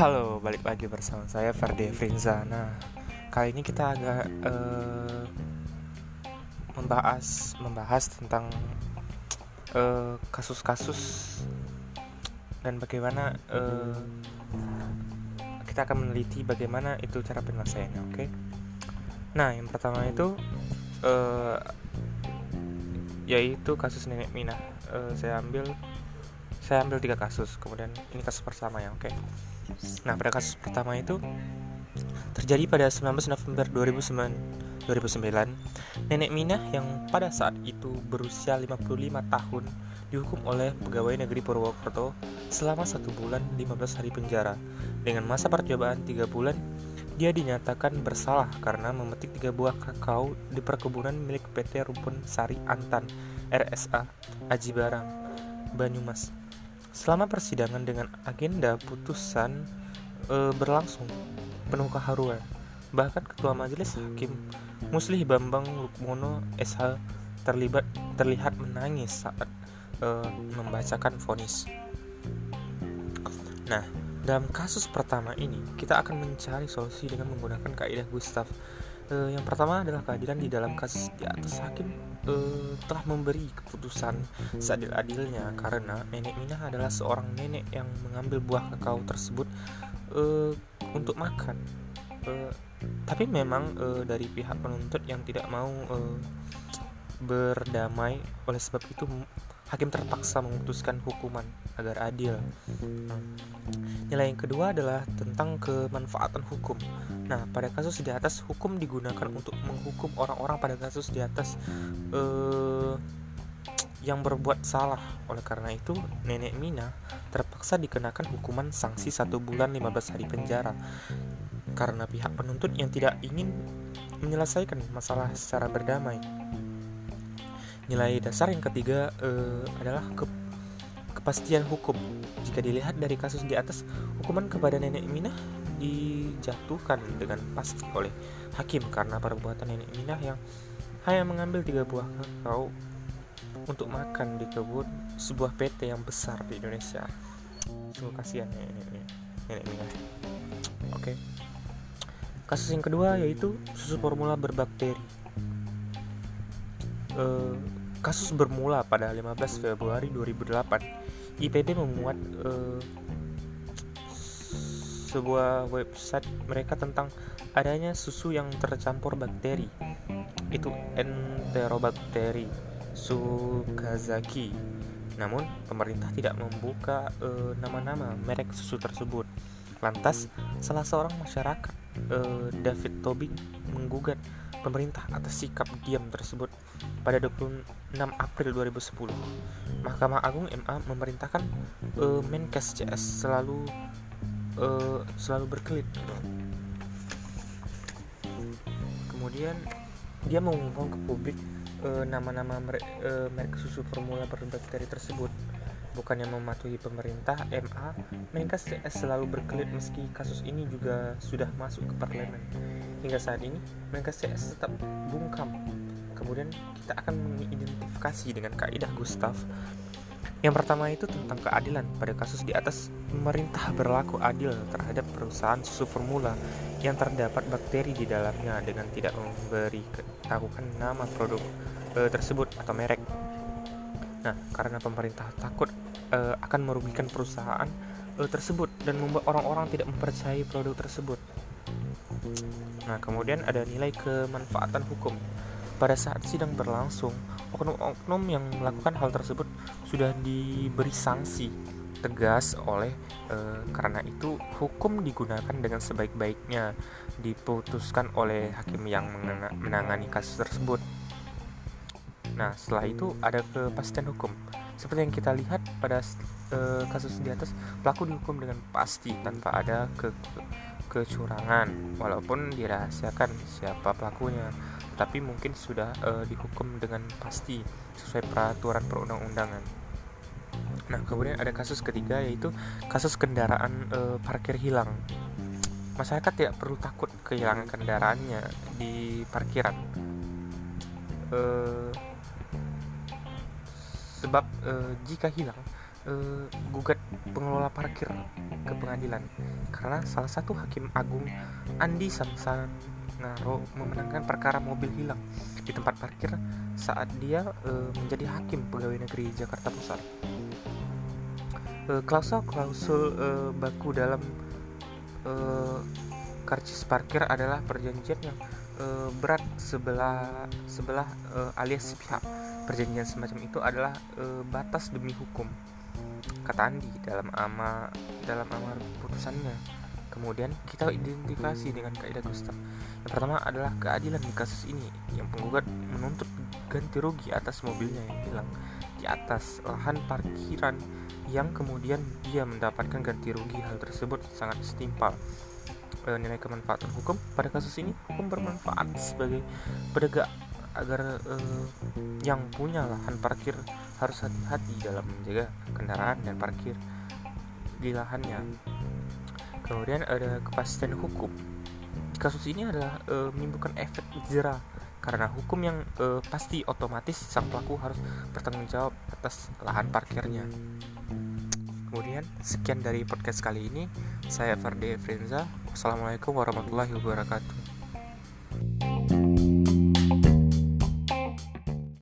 Halo, balik lagi bersama saya Ferdi Frinza. Nah, kali ini kita agak uh, membahas membahas tentang eh, kasus-kasus uh, dan bagaimana uh, kita akan meneliti bagaimana itu cara penyelesaiannya, oke? Okay? Nah, yang pertama itu uh, yaitu kasus nenek Mina. Uh, saya ambil saya ambil tiga kasus kemudian ini kasus pertama ya oke okay? Nah pada kasus pertama itu terjadi pada 19 November 2009 2009 nenek Minah yang pada saat itu berusia 55 tahun dihukum oleh pegawai negeri Purwokerto selama satu bulan 15 hari penjara. Dengan masa percobaan tiga bulan dia dinyatakan bersalah karena memetik tiga buah kakao di perkebunan milik PT Rumpun Sari Antan RSA Aji Barang Banyumas Selama persidangan dengan agenda putusan e, berlangsung penuh keharuan, bahkan ketua majelis hakim Muslih Bambang Lukmono SH terlibat terlihat menangis saat e, membacakan vonis. Nah, dalam kasus pertama ini kita akan mencari solusi dengan menggunakan kaidah Gustav uh, yang pertama adalah keadilan di dalam kasus di atas hakim uh, telah memberi keputusan seadil-adilnya karena nenek Minah adalah seorang nenek yang mengambil buah kakao tersebut uh, untuk makan. Uh, tapi memang dari pihak penuntut yang tidak mau berdamai oleh sebab itu hakim terpaksa memutuskan hukuman agar adil. Nilai yang kedua adalah tentang kemanfaatan hukum. Nah, pada kasus di atas hukum digunakan untuk menghukum orang-orang pada kasus di atas eh, yang berbuat salah. Oleh karena itu, nenek Mina terpaksa dikenakan hukuman sanksi satu bulan 15 hari penjara karena pihak penuntut yang tidak ingin menyelesaikan masalah secara berdamai. Nilai dasar yang ketiga uh, adalah ke kepastian hukum. Jika dilihat dari kasus di atas, hukuman kepada nenek Minah dijatuhkan dengan pasti oleh hakim karena perbuatan nenek Minah yang hanya mengambil tiga buah kakao untuk makan di kebun sebuah PT yang besar di Indonesia. Sungguh kasihan nenek, nenek, nenek Minah. Oke. Okay. Kasus yang kedua yaitu susu formula berbakteri. Uh, Kasus bermula pada 15 Februari 2008. IPB memuat uh, sebuah website mereka tentang adanya susu yang tercampur bakteri. Itu Enterobakteri Sukazaki. Namun, pemerintah tidak membuka uh, nama-nama merek susu tersebut. Lantas, salah seorang masyarakat, uh, David Tobing, menggugat pemerintah atas sikap diam tersebut pada 26 April 2010. Mahkamah Agung MA memerintahkan uh, Menkes CS selalu uh, selalu berkelit. Kemudian dia mengumumkan ke publik nama-nama uh, uh, merek susu formula berbakteri tersebut bukannya mematuhi pemerintah MA, CS selalu berkelit meski kasus ini juga sudah masuk ke parlemen. Hingga saat ini, Menkes CS tetap bungkam. Kemudian kita akan mengidentifikasi dengan kaidah Gustav. Yang pertama itu tentang keadilan. Pada kasus di atas, pemerintah berlaku adil terhadap perusahaan susu formula yang terdapat bakteri di dalamnya dengan tidak memberi ketahuan nama produk e, tersebut atau merek Nah, karena pemerintah takut uh, akan merugikan perusahaan uh, tersebut dan membuat orang-orang tidak mempercayai produk tersebut. Nah, kemudian ada nilai kemanfaatan hukum. Pada saat sidang berlangsung, oknum-oknum yang melakukan hal tersebut sudah diberi sanksi tegas oleh e, karena itu hukum digunakan dengan sebaik-baiknya diputuskan oleh hakim yang menangani kasus tersebut. Nah, setelah itu ada kepastian hukum. Seperti yang kita lihat pada uh, kasus di atas, pelaku dihukum dengan pasti tanpa ada ke kecurangan, walaupun dirahasiakan siapa pelakunya, tapi mungkin sudah uh, dihukum dengan pasti sesuai peraturan perundang-undangan. Nah, kemudian ada kasus ketiga yaitu kasus kendaraan uh, parkir hilang. Masyarakat tidak perlu takut kehilangan kendaraannya di parkiran. Uh, sebab jika hilang e, gugat pengelola parkir ke pengadilan karena salah satu hakim agung Andi Samsangaro memenangkan perkara mobil hilang di tempat parkir saat dia e, menjadi hakim pegawai negeri Jakarta Pusat. E, klausul-klausul e, baku dalam e, karcis parkir adalah perjanjian yang e, berat sebelah sebelah e, alias pihak. Perjanjian semacam itu adalah e, batas demi hukum kata Andi dalam ama dalam amar putusannya. Kemudian kita identifikasi dengan kaidah Gustav. Yang pertama adalah keadilan di kasus ini. Yang penggugat menuntut ganti rugi atas mobilnya yang hilang di atas lahan parkiran yang kemudian dia mendapatkan ganti rugi. Hal tersebut sangat setimpal e, nilai kemanfaatan hukum pada kasus ini hukum bermanfaat sebagai penegak agar uh, yang punya lahan parkir harus hati-hati dalam menjaga kendaraan dan parkir di lahannya. Kemudian ada kepastian hukum. Kasus ini adalah uh, menimbulkan efek jerah karena hukum yang uh, pasti otomatis sang pelaku harus bertanggung jawab atas lahan parkirnya. Kemudian sekian dari podcast kali ini. Saya Farde Frenza. Wassalamualaikum warahmatullahi wabarakatuh.